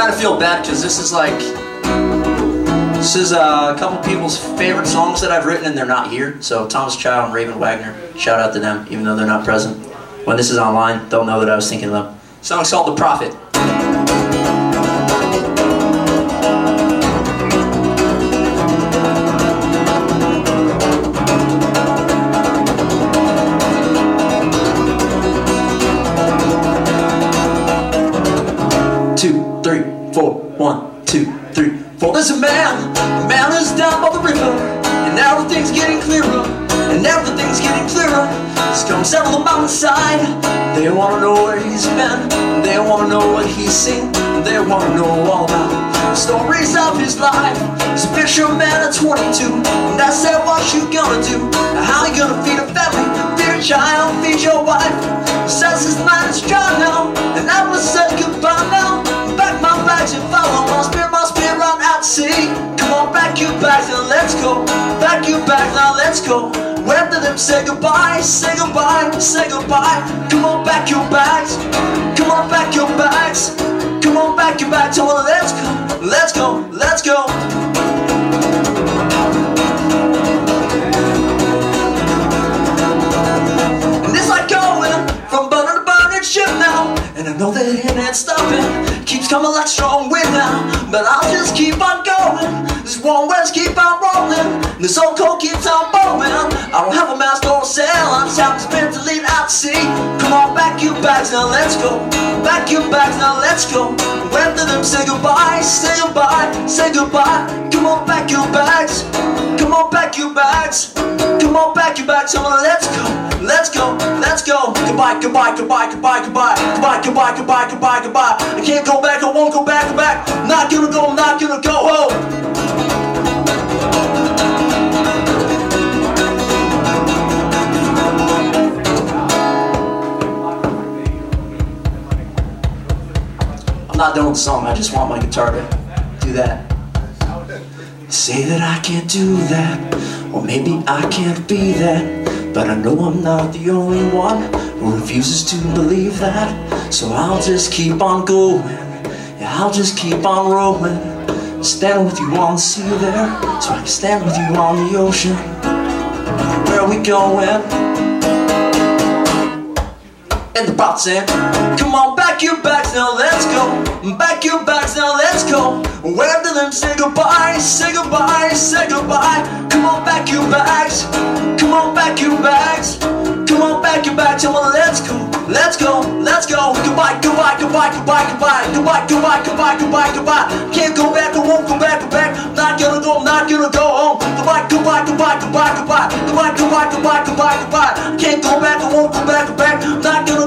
kind of feel bad because this is like this is uh, a couple people's favorite songs that I've written and they're not here. So Thomas Child and Raven Wagner, shout out to them, even though they're not present. When this is online, they'll know that I was thinking of them. The song's called The Prophet. Four, one, two, three, four. There's a man, a man is down by the river, and now everything's getting clearer, and now everything's getting clearer. He's come down the mountainside. They wanna know where he's been, they wanna know what he's seen, they wanna know all about the stories of his life. He's a fisherman at 22, and I said, what you gonna do? How you gonna feed a family? Feed a child, feed your wife. Says sea. Come on, pack your bags and let's go. Pack your bags now, let's go. When to them say goodbye, say goodbye, say goodbye. Come on, pack your bags. Come on, pack your bags. Come on, pack your bags. Come on, let's go, let's go, let's go. Know that it. Keeps coming like strong wind now. But I'll just keep on going. This warm west keep on rolling. This old cold keeps on blowing. I don't have a mast or a sail. I just have to spin out to sea. Come on, back your bags now, let's go. Back your bags now, let's go. When to them say goodbye, say goodbye, say goodbye. Come on, back your bags. Come on, pack your bags. Come on, pack your bags. Come on, let's go. Let's go. Let's. Goodbye, goodbye, goodbye, goodbye, goodbye. Goodbye, goodbye, goodbye, goodbye, goodbye. I can't go back. I won't go back. Back. Not gonna go. Not gonna go home. I'm not done with the song. I just want my guitar to do that. Say that I can't do that, or maybe I can't be that. But I know I'm not the only one who refuses to believe that. So I'll just keep on going, yeah, I'll just keep on rolling. Stand with you on the sea there, so I can stand with you on the ocean. Where are we going? And the bot said, eh? Come on, back your bags now, let's go. Back your bags now, let's go. Where do them say goodbye, say goodbye, say goodbye. Come on, back your bags. Your bags. Come on, back your bags. Come on, let's go. Let's go, let's go. Goodbye, goodbye, goodbye, goodbye, goodbye. Goodbye, goodbye, goodbye, goodbye, goodbye. Can't go back, I won't go back, go back. Not gonna go, not gonna go home. Goodbye, goodbye, goodbye, goodbye, goodbye. Goodbye, goodbye, goodbye, goodbye, goodbye. Can't go back, I won't go back, go back. Not gonna